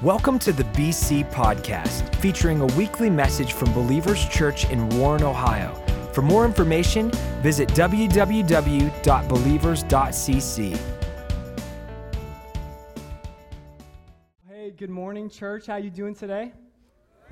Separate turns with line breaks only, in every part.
Welcome to the BC Podcast, featuring a weekly message from Believers Church in Warren, Ohio. For more information, visit www.believers.cc.
Hey, good morning, church. How you doing today?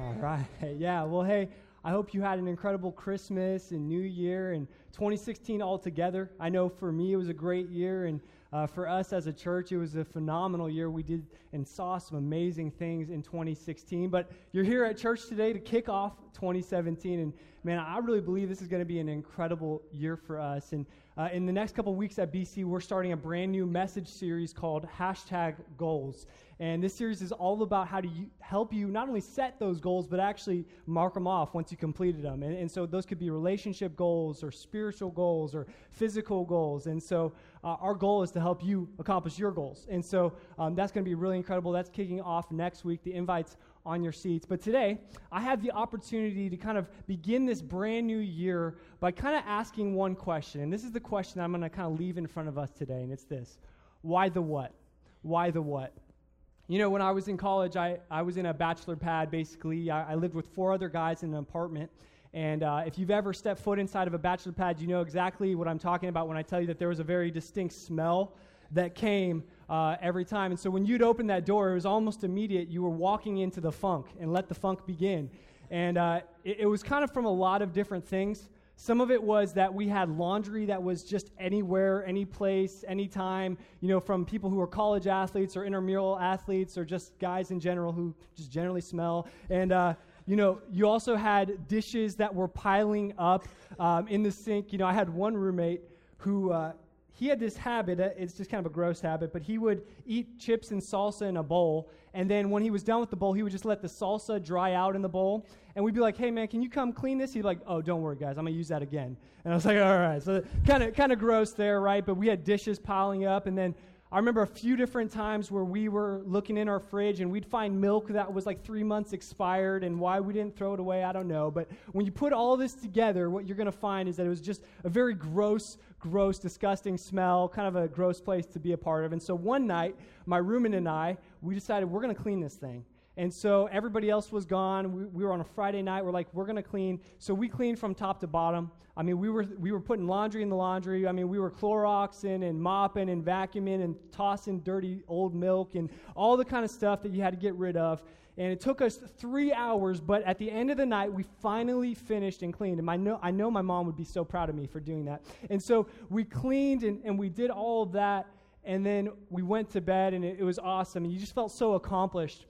All right. Yeah. Well, hey, I hope you had an incredible Christmas and New Year and 2016 altogether. I know for me it was a great year and uh, for us as a church, it was a phenomenal year. We did and saw some amazing things in 2016. But you're here at church today to kick off 2017. And man, I really believe this is going to be an incredible year for us. And uh, in the next couple weeks at BC, we're starting a brand new message series called Hashtag Goals. And this series is all about how to help you not only set those goals, but actually mark them off once you completed them. And, and so those could be relationship goals or spiritual goals or physical goals. And so uh, our goal is to help you accomplish your goals. And so um, that's going to be really incredible. That's kicking off next week. The invites on your seats. But today, I have the opportunity to kind of begin this brand new year by kind of asking one question. And this is the question I'm going to kind of leave in front of us today. And it's this Why the what? Why the what? You know, when I was in college, I, I was in a bachelor pad, basically. I, I lived with four other guys in an apartment. And uh, if you've ever stepped foot inside of a bachelor pad, you know exactly what I'm talking about when I tell you that there was a very distinct smell that came uh, every time. And so when you'd open that door, it was almost immediate. You were walking into the funk and let the funk begin. And uh, it, it was kind of from a lot of different things. Some of it was that we had laundry that was just anywhere, any place, anytime, you know, from people who are college athletes or intramural athletes or just guys in general who just generally smell. And, uh, you know, you also had dishes that were piling up um, in the sink. You know, I had one roommate who, uh, he had this habit, uh, it's just kind of a gross habit, but he would eat chips and salsa in a bowl. And then when he was done with the bowl, he would just let the salsa dry out in the bowl. And we'd be like, hey, man, can you come clean this? He'd be like, oh, don't worry, guys. I'm going to use that again. And I was like, all right. So kind of kind of gross there, right? But we had dishes piling up. And then I remember a few different times where we were looking in our fridge and we'd find milk that was like three months expired, and why we didn't throw it away, I don't know. But when you put all this together, what you're going to find is that it was just a very gross, gross, disgusting smell, kind of a gross place to be a part of. And so one night, my roommate and I, we decided we're going to clean this thing. And so everybody else was gone. We, we were on a Friday night. We're like, we're going to clean. So we cleaned from top to bottom. I mean, we were, we were putting laundry in the laundry. I mean, we were Cloroxing and mopping and vacuuming and tossing dirty old milk and all the kind of stuff that you had to get rid of. And it took us three hours, but at the end of the night, we finally finished and cleaned. And I know, I know my mom would be so proud of me for doing that. And so we cleaned and, and we did all of that. And then we went to bed, and it, it was awesome. And you just felt so accomplished.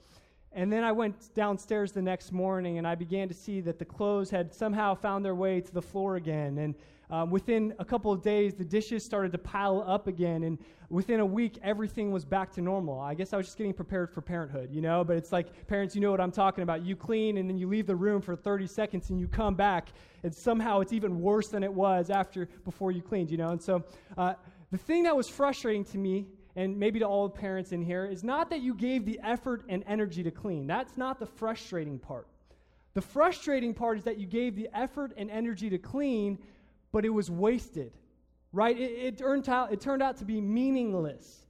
And then I went downstairs the next morning and I began to see that the clothes had somehow found their way to the floor again. And um, within a couple of days, the dishes started to pile up again. And within a week, everything was back to normal. I guess I was just getting prepared for parenthood, you know? But it's like, parents, you know what I'm talking about. You clean and then you leave the room for 30 seconds and you come back. And somehow it's even worse than it was after, before you cleaned, you know? And so uh, the thing that was frustrating to me and maybe to all the parents in here, is not that you gave the effort and energy to clean. That's not the frustrating part. The frustrating part is that you gave the effort and energy to clean, but it was wasted, right? It, it, turned, out, it turned out to be meaningless.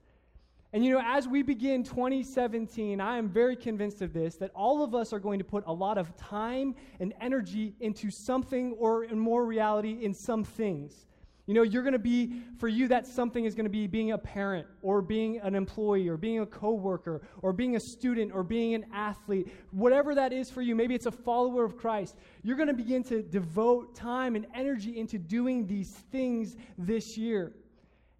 And you know, as we begin 2017, I am very convinced of this that all of us are going to put a lot of time and energy into something, or in more reality, in some things. You know, you're going to be, for you, that something is going to be being a parent or being an employee or being a coworker or being a student or being an athlete. Whatever that is for you, maybe it's a follower of Christ. You're going to begin to devote time and energy into doing these things this year.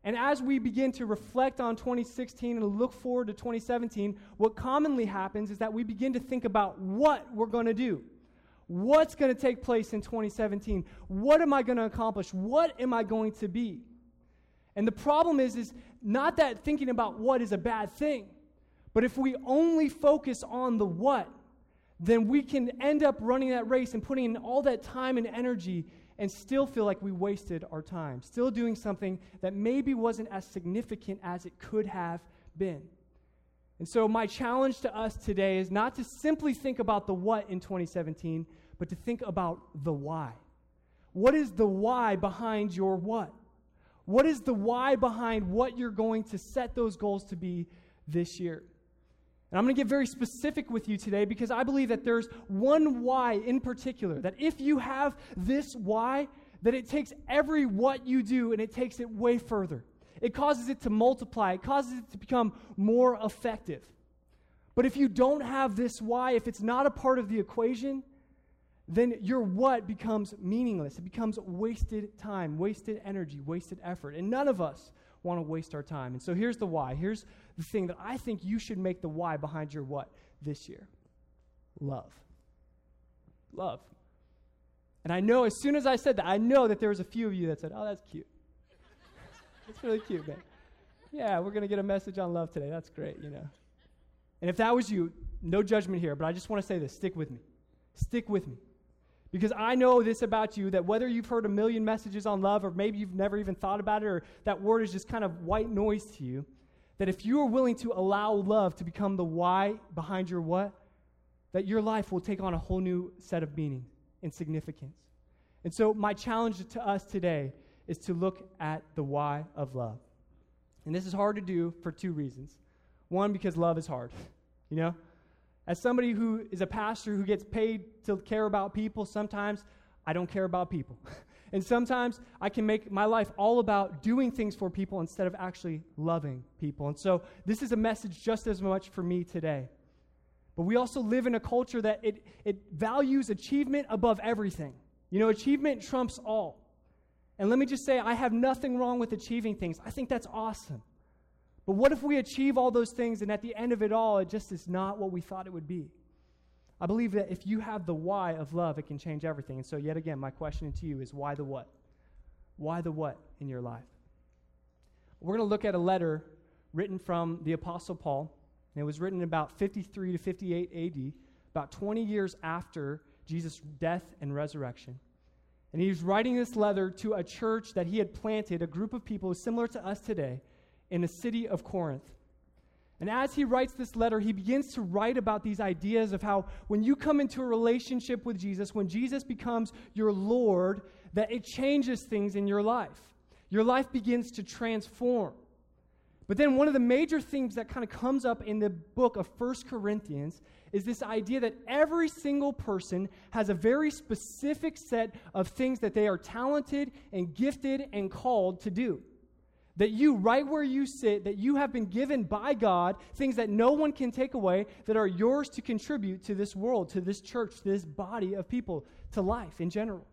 And as we begin to reflect on 2016 and look forward to 2017, what commonly happens is that we begin to think about what we're going to do. What's going to take place in 2017? What am I going to accomplish? What am I going to be? And the problem is, is not that thinking about what is a bad thing, but if we only focus on the what, then we can end up running that race and putting in all that time and energy and still feel like we wasted our time, still doing something that maybe wasn't as significant as it could have been. And so, my challenge to us today is not to simply think about the what in 2017, but to think about the why. What is the why behind your what? What is the why behind what you're going to set those goals to be this year? And I'm going to get very specific with you today because I believe that there's one why in particular, that if you have this why, that it takes every what you do and it takes it way further. It causes it to multiply, it causes it to become more effective. But if you don't have this why, if it's not a part of the equation, then your what becomes meaningless. It becomes wasted time, wasted energy, wasted effort. And none of us want to waste our time. And so here's the why. Here's the thing that I think you should make the why behind your what this year love. Love. And I know as soon as I said that, I know that there was a few of you that said, oh, that's cute. That's really cute, man. Yeah, we're going to get a message on love today. That's great, you know. And if that was you, no judgment here, but I just want to say this stick with me. Stick with me. Because I know this about you that whether you've heard a million messages on love or maybe you've never even thought about it or that word is just kind of white noise to you, that if you are willing to allow love to become the why behind your what, that your life will take on a whole new set of meaning and significance. And so, my challenge to us today is to look at the why of love. And this is hard to do for two reasons. One, because love is hard, you know? As somebody who is a pastor who gets paid to care about people, sometimes I don't care about people. and sometimes I can make my life all about doing things for people instead of actually loving people. And so this is a message just as much for me today. But we also live in a culture that it, it values achievement above everything. You know, achievement trumps all. And let me just say, I have nothing wrong with achieving things. I think that's awesome. But what if we achieve all those things and at the end of it all, it just is not what we thought it would be? I believe that if you have the why of love, it can change everything. And so, yet again, my question to you is why the what? Why the what in your life? We're going to look at a letter written from the Apostle Paul. And it was written about 53 to 58 AD, about 20 years after Jesus' death and resurrection. And he's writing this letter to a church that he had planted, a group of people similar to us today, in the city of Corinth. And as he writes this letter, he begins to write about these ideas of how when you come into a relationship with Jesus, when Jesus becomes your Lord, that it changes things in your life. Your life begins to transform. But then one of the major things that kind of comes up in the book of First Corinthians is this idea that every single person has a very specific set of things that they are talented and gifted and called to do that you, right where you sit, that you have been given by God, things that no one can take away, that are yours to contribute to this world, to this church, to this body of people, to life in general.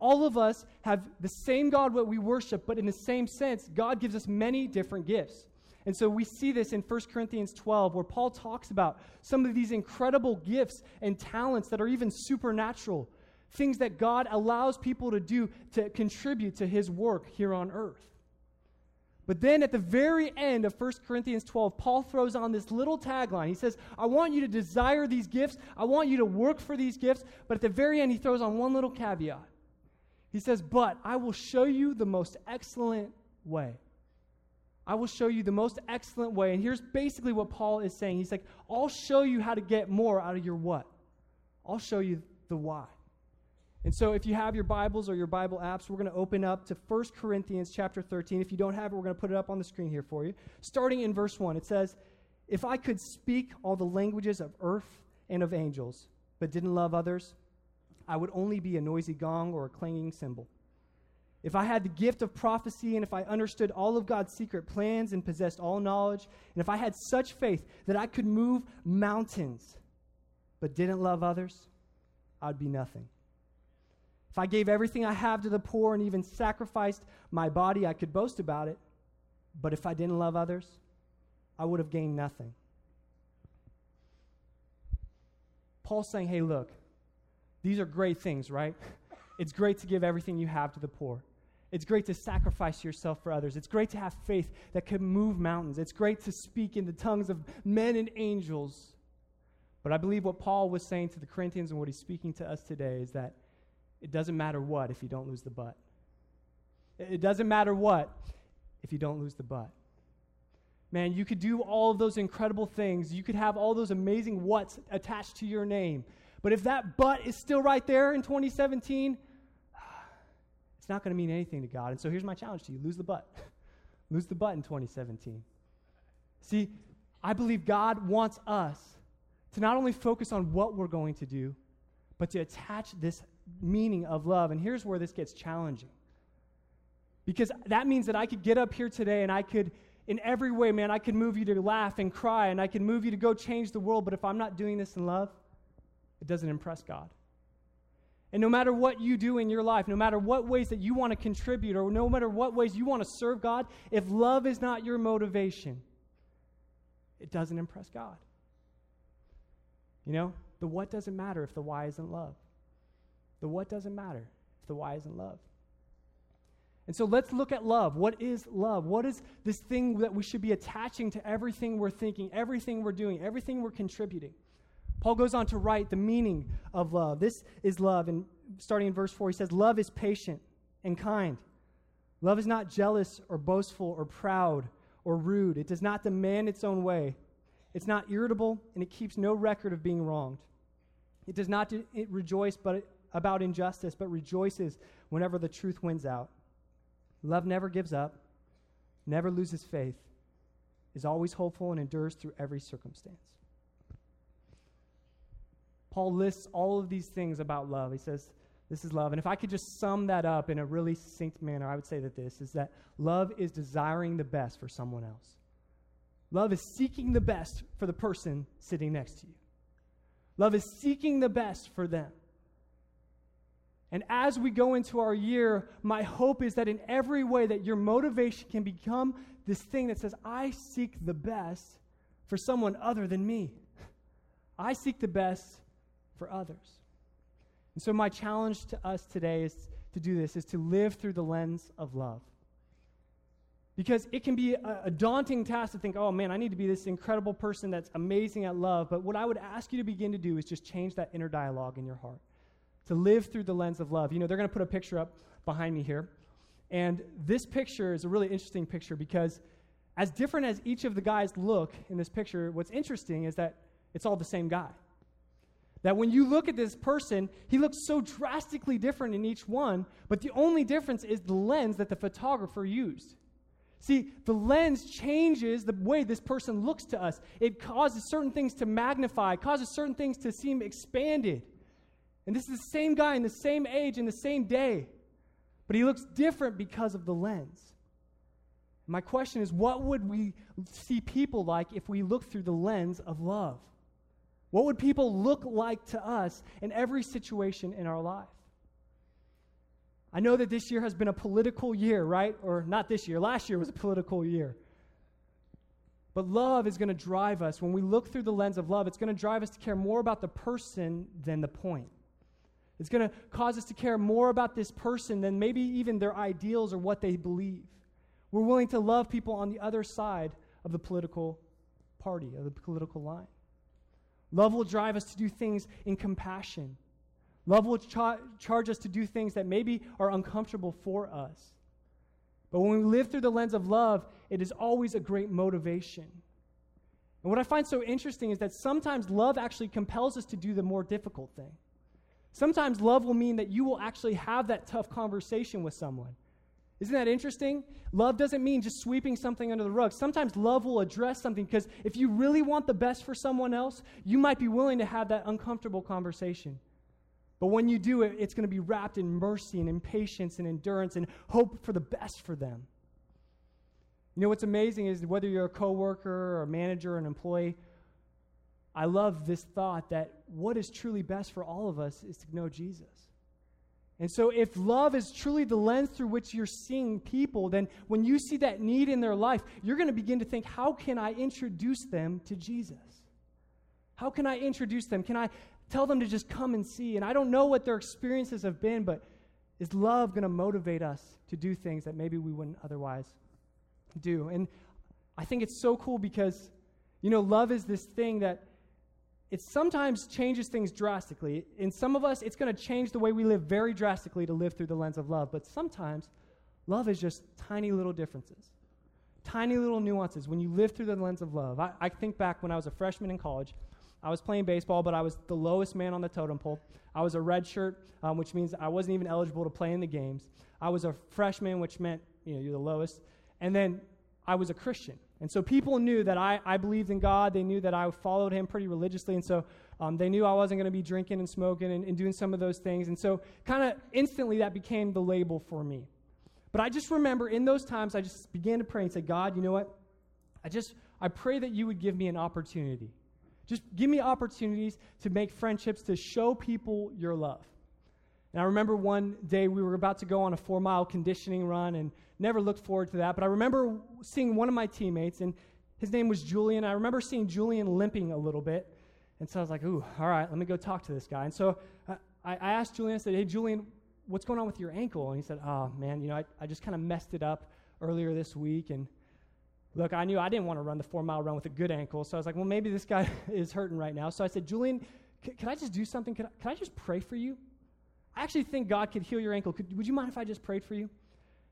All of us have the same God what we worship, but in the same sense, God gives us many different gifts. And so we see this in 1 Corinthians 12, where Paul talks about some of these incredible gifts and talents that are even supernatural, things that God allows people to do to contribute to his work here on earth. But then at the very end of 1 Corinthians 12, Paul throws on this little tagline. He says, I want you to desire these gifts. I want you to work for these gifts. But at the very end, he throws on one little caveat. He says, But I will show you the most excellent way. I will show you the most excellent way. And here's basically what Paul is saying. He's like, I'll show you how to get more out of your what? I'll show you the why. And so if you have your Bibles or your Bible apps, we're going to open up to 1 Corinthians chapter 13. If you don't have it, we're going to put it up on the screen here for you. Starting in verse 1, it says, If I could speak all the languages of earth and of angels, but didn't love others, I would only be a noisy gong or a clanging cymbal. If I had the gift of prophecy, and if I understood all of God's secret plans and possessed all knowledge, and if I had such faith that I could move mountains, but didn't love others, I'd be nothing. If I gave everything I have to the poor and even sacrificed my body, I could boast about it. But if I didn't love others, I would have gained nothing. Paul's saying, hey, look, these are great things, right? It's great to give everything you have to the poor. It's great to sacrifice yourself for others. It's great to have faith that can move mountains. It's great to speak in the tongues of men and angels. But I believe what Paul was saying to the Corinthians and what he's speaking to us today is that it doesn't matter what if you don't lose the butt. It doesn't matter what if you don't lose the butt. Man, you could do all of those incredible things. You could have all those amazing what's attached to your name. But if that butt is still right there in 2017, it's not going to mean anything to God. And so here's my challenge to you lose the butt. lose the butt in 2017. See, I believe God wants us to not only focus on what we're going to do, but to attach this meaning of love. And here's where this gets challenging. Because that means that I could get up here today and I could, in every way, man, I could move you to laugh and cry and I could move you to go change the world. But if I'm not doing this in love, it doesn't impress God. And no matter what you do in your life, no matter what ways that you want to contribute, or no matter what ways you want to serve God, if love is not your motivation, it doesn't impress God. You know, the what doesn't matter if the why isn't love. The what doesn't matter if the why isn't love. And so let's look at love. What is love? What is this thing that we should be attaching to everything we're thinking, everything we're doing, everything we're contributing? Paul goes on to write the meaning of love. This is love. And starting in verse 4, he says, Love is patient and kind. Love is not jealous or boastful or proud or rude. It does not demand its own way. It's not irritable, and it keeps no record of being wronged. It does not it rejoice but about injustice, but rejoices whenever the truth wins out. Love never gives up, never loses faith, is always hopeful, and endures through every circumstance. Paul lists all of these things about love. He says, This is love. And if I could just sum that up in a really succinct manner, I would say that this is that love is desiring the best for someone else. Love is seeking the best for the person sitting next to you. Love is seeking the best for them. And as we go into our year, my hope is that in every way that your motivation can become this thing that says, I seek the best for someone other than me. I seek the best for others. And so, my challenge to us today is to do this, is to live through the lens of love. Because it can be a, a, daunting task to think, oh man, I need to be this incredible person that's amazing at love. But what I would ask you to begin to do is just change that inner dialogue in your heart, to live through the lens of love. You know, they're going to put a picture up behind me here. And this picture is a really interesting picture because, as different as each of the guys look in this picture, what's interesting is that it's all the same guy. That when you look at this person, he looks so drastically different in each one, but the only difference is the lens that the photographer used. See, the lens changes the way this person looks to us. It causes certain things to magnify, causes certain things to seem expanded. And this is the same guy in the same age in the same day, but he looks different because of the lens. My question is what would we see people like if we look through the lens of love? What would people look like to us in every situation in our life? I know that this year has been a political year, right? Or not this year, last year was a political year. But love is going to drive us. When we look through the lens of love, it's going to drive us to care more about the person than the point. It's going to cause us to care more about this person than maybe even their ideals or what they believe. We're willing to love people on the other side of the political party, of the political line. Love will drive us to do things in compassion. Love will char- charge us to do things that maybe are uncomfortable for us. But when we live through the lens of love, it is always a great motivation. And what I find so interesting is that sometimes love actually compels us to do the more difficult thing. Sometimes love will mean that you will actually have that tough conversation with someone. Isn't that interesting? Love doesn't mean just sweeping something under the rug. Sometimes love will address something because if you really want the best for someone else, you might be willing to have that uncomfortable conversation. But when you do it, it's going to be wrapped in mercy and in patience and endurance and hope for the best for them. You know what's amazing is whether you're a coworker or a manager or an employee, I love this thought that what is truly best for all of us is to know Jesus. And so, if love is truly the lens through which you're seeing people, then when you see that need in their life, you're going to begin to think, how can I introduce them to Jesus? How can I introduce them? Can I tell them to just come and see? And I don't know what their experiences have been, but is love going to motivate us to do things that maybe we wouldn't otherwise do? And I think it's so cool because, you know, love is this thing that it sometimes changes things drastically. In some of us, it's going to change the way we live very drastically to live through the lens of love. But sometimes, love is just tiny little differences, tiny little nuances when you live through the lens of love. I, I think back when I was a freshman in college. I was playing baseball, but I was the lowest man on the totem pole. I was a red shirt, um, which means I wasn't even eligible to play in the games. I was a freshman, which meant you know you're the lowest. And then I was a Christian. And so people knew that I, I believed in God. They knew that I followed Him pretty religiously. And so um, they knew I wasn't going to be drinking and smoking and, and doing some of those things. And so, kind of instantly, that became the label for me. But I just remember in those times, I just began to pray and say, God, you know what? I just, I pray that you would give me an opportunity. Just give me opportunities to make friendships, to show people your love. And I remember one day we were about to go on a four mile conditioning run and never looked forward to that. But I remember seeing one of my teammates, and his name was Julian. I remember seeing Julian limping a little bit. And so I was like, ooh, all right, let me go talk to this guy. And so uh, I, I asked Julian, I said, hey, Julian, what's going on with your ankle? And he said, oh, man, you know, I, I just kind of messed it up earlier this week. And look, I knew I didn't want to run the four mile run with a good ankle. So I was like, well, maybe this guy is hurting right now. So I said, Julian, c- can I just do something? Can I, can I just pray for you? I actually think God could heal your ankle. Could, would you mind if I just prayed for you?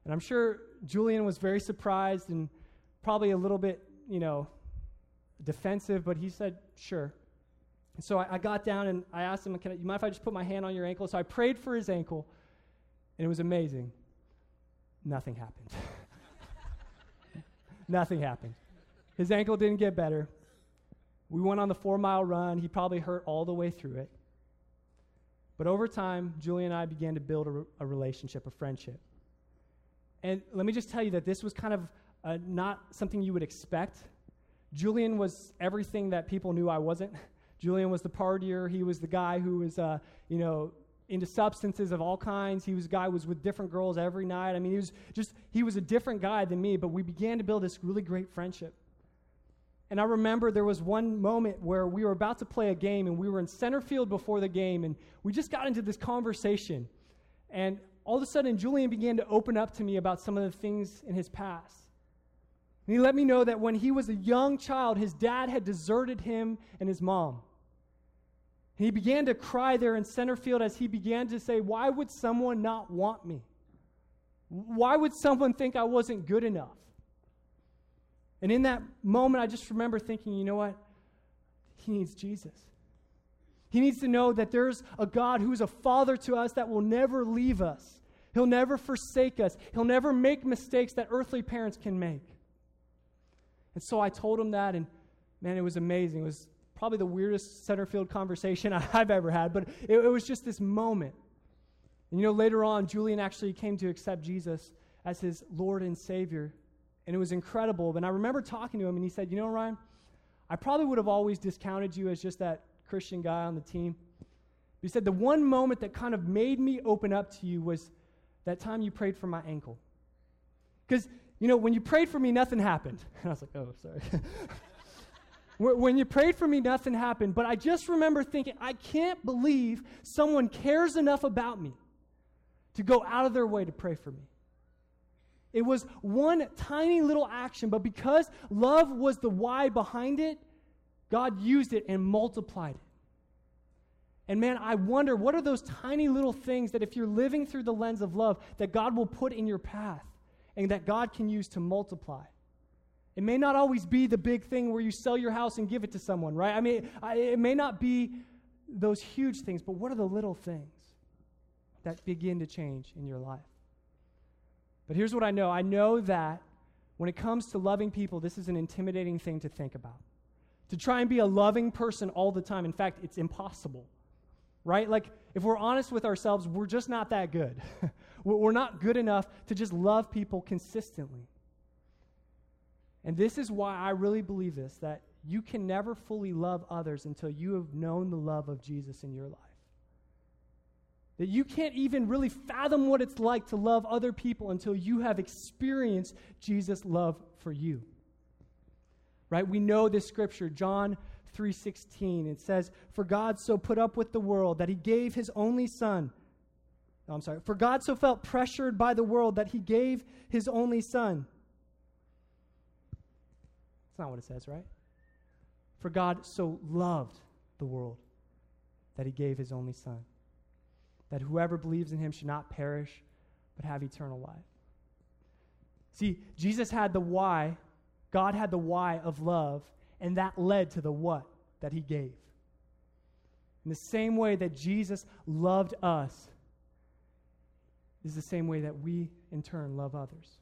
And I'm sure Julian was very surprised and probably a little bit, you know, defensive, but he said, sure. And so I, I got down and I asked him, Can I, you mind if I just put my hand on your ankle? So I prayed for his ankle, and it was amazing. Nothing happened. Nothing happened. His ankle didn't get better. We went on the four mile run. He probably hurt all the way through it. But over time, Julie and I began to build a, a relationship, a friendship. And let me just tell you that this was kind of uh, not something you would expect. Julian was everything that people knew I wasn't. Julian was the partier. He was the guy who was, uh, you know, into substances of all kinds. He was a guy who was with different girls every night. I mean, he was just, he was a different guy than me, but we began to build this really great friendship. And I remember there was one moment where we were about to play a game and we were in center field before the game and we just got into this conversation. And all of a sudden, Julian began to open up to me about some of the things in his past. And he let me know that when he was a young child, his dad had deserted him and his mom. And he began to cry there in center field as he began to say, Why would someone not want me? Why would someone think I wasn't good enough? And in that moment, I just remember thinking, you know what? He needs Jesus. He needs to know that there's a God who's a father to us that will never leave us. He'll never forsake us. He'll never make mistakes that earthly parents can make. And so I told him that, and man, it was amazing. It was probably the weirdest center field conversation I've ever had, but it, it was just this moment. And you know, later on, Julian actually came to accept Jesus as his Lord and Savior and it was incredible. And I remember talking to him, and he said, You know, Ryan, I probably would have always discounted you as just that Christian guy on the team. He said, The one moment that kind of made me open up to you was that time you prayed for my ankle. Because, you know, when you prayed for me, nothing happened. And I was like, Oh, sorry. when you prayed for me, nothing happened. But I just remember thinking, I can't believe someone cares enough about me to go out of their way to pray for me. It was one tiny little action, but because love was the why behind it, God used it and multiplied it. And man, I wonder what are those tiny little things that if you're living through the lens of love, that God will put in your path and that God can use to multiply. It may not always be the big thing where you sell your house and give it to someone, right? I mean, it may not be those huge things, but what are the little things that begin to change in your life? But here's what I know I know that when it comes to loving people, this is an intimidating thing to think about. To try and be a loving person all the time, in fact, it's impossible. Right? Like, if we're honest with ourselves, we're just not that good. we're not good enough to just love people consistently. And this is why I really believe this that you can never fully love others until you have known the love of Jesus in your life. That you can't even really fathom what it's like to love other people until you have experienced Jesus' love for you. Right? We know this scripture, John 3:16. It says, "For God so put up with the world that he gave his only son." No, I'm sorry. "For God so felt pressured by the world that he gave his only son." That's not what it says, right? For God so loved the world that he gave his only son that whoever believes in him should not perish, but have eternal life. See, Jesus had the why, God had the why of love, and that led to the what that he gave. In the same way that Jesus loved us, is the same way that we, in turn, love others.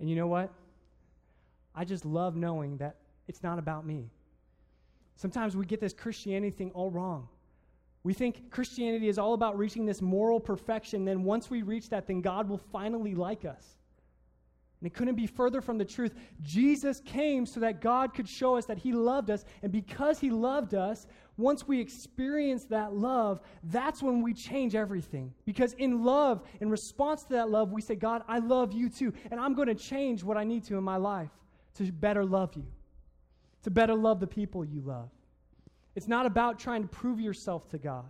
And you know what? I just love knowing that it's not about me. Sometimes we get this Christianity thing all wrong. We think Christianity is all about reaching this moral perfection. Then, once we reach that, then God will finally like us. And it couldn't be further from the truth. Jesus came so that God could show us that He loved us. And because He loved us, once we experience that love, that's when we change everything. Because in love, in response to that love, we say, God, I love you too. And I'm going to change what I need to in my life to better love you, to better love the people you love. It's not about trying to prove yourself to God.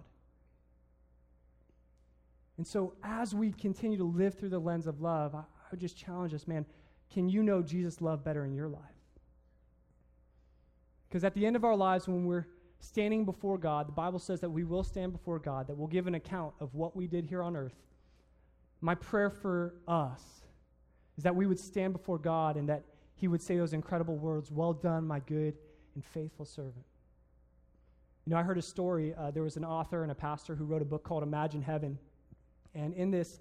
And so, as we continue to live through the lens of love, I, I would just challenge us, man, can you know Jesus' love better in your life? Because at the end of our lives, when we're standing before God, the Bible says that we will stand before God, that we'll give an account of what we did here on earth. My prayer for us is that we would stand before God and that He would say those incredible words Well done, my good and faithful servant. You know, I heard a story. Uh, there was an author and a pastor who wrote a book called Imagine Heaven. And in this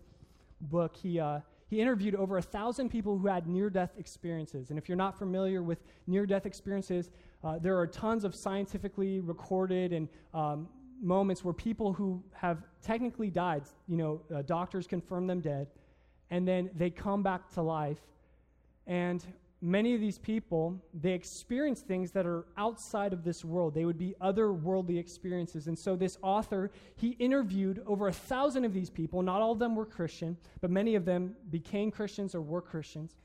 book, he, uh, he interviewed over a thousand people who had near death experiences. And if you're not familiar with near death experiences, uh, there are tons of scientifically recorded and um, moments where people who have technically died, you know, uh, doctors confirm them dead, and then they come back to life. And many of these people, they experience things that are outside of this world. They would be otherworldly experiences. And so, this author, he interviewed over a thousand of these people. Not all of them were Christian, but many of them became Christians or were Christians.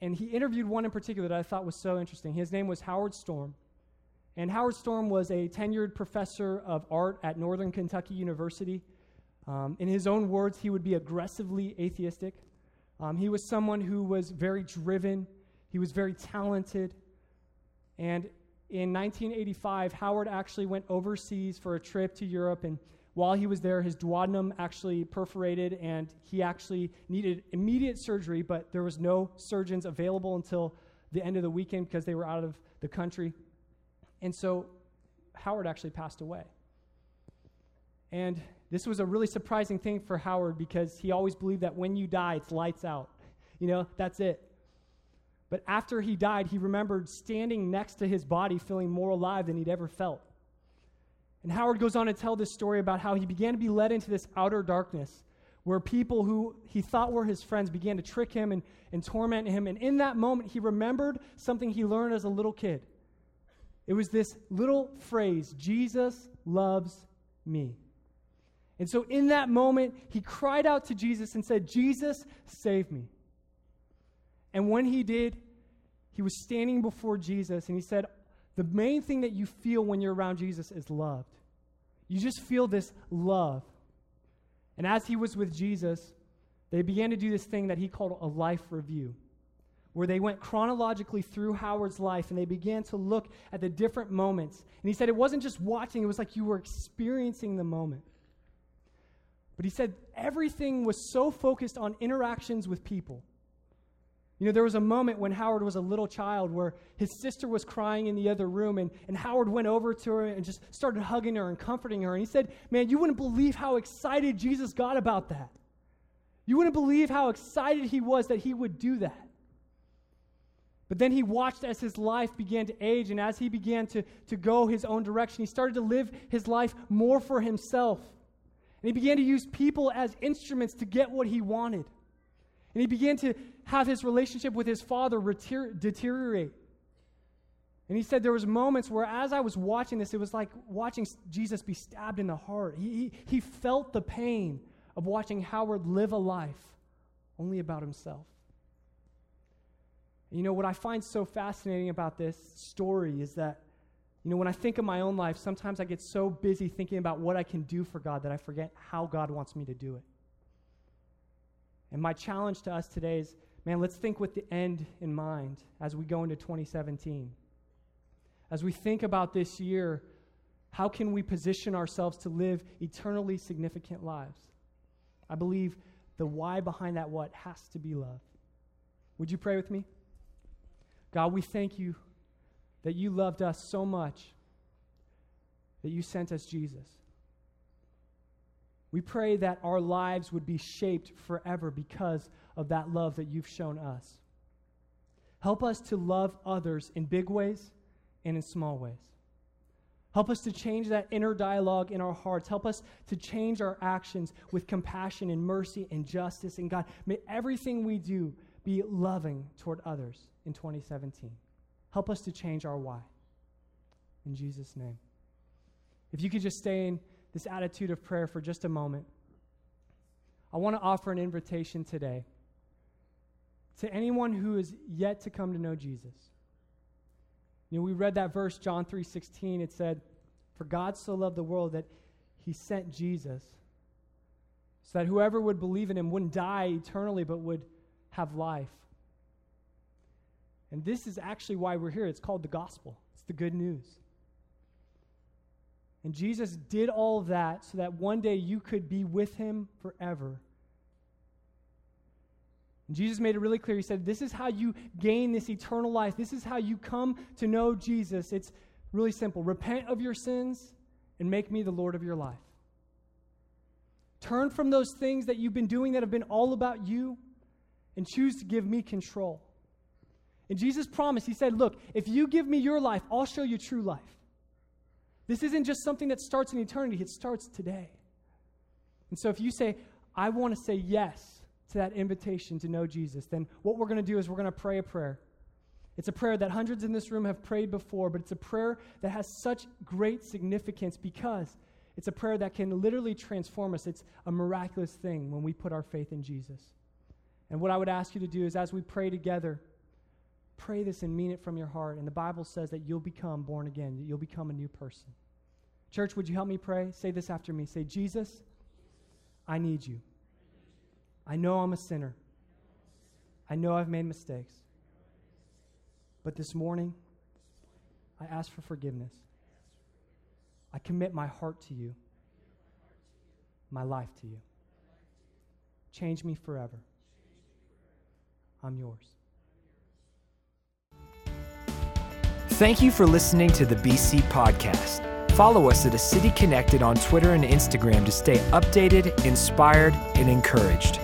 And he interviewed one in particular that I thought was so interesting. His name was Howard Storm. And Howard Storm was a tenured professor of art at Northern Kentucky University. Um, in his own words, he would be aggressively atheistic. Um, he was someone who was very driven, he was very talented. And in 1985, Howard actually went overseas for a trip to Europe. And while he was there, his duodenum actually perforated and he actually needed immediate surgery, but there was no surgeons available until the end of the weekend because they were out of the country. And so Howard actually passed away. And this was a really surprising thing for Howard because he always believed that when you die, it's lights out. You know, that's it. But after he died, he remembered standing next to his body feeling more alive than he'd ever felt. And Howard goes on to tell this story about how he began to be led into this outer darkness where people who he thought were his friends began to trick him and, and torment him. And in that moment, he remembered something he learned as a little kid. It was this little phrase Jesus loves me. And so in that moment, he cried out to Jesus and said, Jesus, save me. And when he did, he was standing before Jesus and he said, The main thing that you feel when you're around Jesus is loved. You just feel this love. And as he was with Jesus, they began to do this thing that he called a life review, where they went chronologically through Howard's life and they began to look at the different moments. And he said it wasn't just watching, it was like you were experiencing the moment. But he said everything was so focused on interactions with people. You know, there was a moment when Howard was a little child where his sister was crying in the other room, and, and Howard went over to her and just started hugging her and comforting her. And he said, Man, you wouldn't believe how excited Jesus got about that. You wouldn't believe how excited he was that he would do that. But then he watched as his life began to age, and as he began to, to go his own direction, he started to live his life more for himself. And he began to use people as instruments to get what he wanted. And he began to have his relationship with his father deteriorate. And he said there was moments where as I was watching this, it was like watching Jesus be stabbed in the heart. He, he, he felt the pain of watching Howard live a life only about himself. And you know, what I find so fascinating about this story is that you know, when I think of my own life, sometimes I get so busy thinking about what I can do for God that I forget how God wants me to do it. And my challenge to us today is man, let's think with the end in mind as we go into 2017. As we think about this year, how can we position ourselves to live eternally significant lives? I believe the why behind that what has to be love. Would you pray with me? God, we thank you that you loved us so much that you sent us Jesus. We pray that our lives would be shaped forever because of that love that you've shown us. Help us to love others in big ways and in small ways. Help us to change that inner dialogue in our hearts. Help us to change our actions with compassion and mercy and justice. And God, may everything we do be loving toward others in 2017. Help us to change our why. In Jesus' name. If you could just stay in this attitude of prayer for just a moment, I want to offer an invitation today to anyone who is yet to come to know Jesus. You know, we read that verse, John 3:16. It said, "For God so loved the world that he sent Jesus, so that whoever would believe in him wouldn't die eternally, but would have life." And this is actually why we're here. It's called the gospel. It's the good news. And Jesus did all that so that one day you could be with him forever. And Jesus made it really clear. He said, This is how you gain this eternal life. This is how you come to know Jesus. It's really simple repent of your sins and make me the Lord of your life. Turn from those things that you've been doing that have been all about you and choose to give me control. And Jesus promised, He said, Look, if you give me your life, I'll show you true life. This isn't just something that starts in eternity, it starts today. And so if you say, I want to say yes to that invitation to know Jesus, then what we're going to do is we're going to pray a prayer. It's a prayer that hundreds in this room have prayed before, but it's a prayer that has such great significance because it's a prayer that can literally transform us. It's a miraculous thing when we put our faith in Jesus. And what I would ask you to do is as we pray together, pray this and mean it from your heart. And the Bible says that you'll become born again, that you'll become a new person. Church, would you help me pray? Say this after me. Say, Jesus, I need you. I know I'm a sinner. I know I've made mistakes. But this morning, I ask for forgiveness. I commit my heart to you, my life to you. Change me forever. I'm yours.
Thank you for listening to the BC Podcast. Follow us at A City Connected on Twitter and Instagram to stay updated, inspired, and encouraged.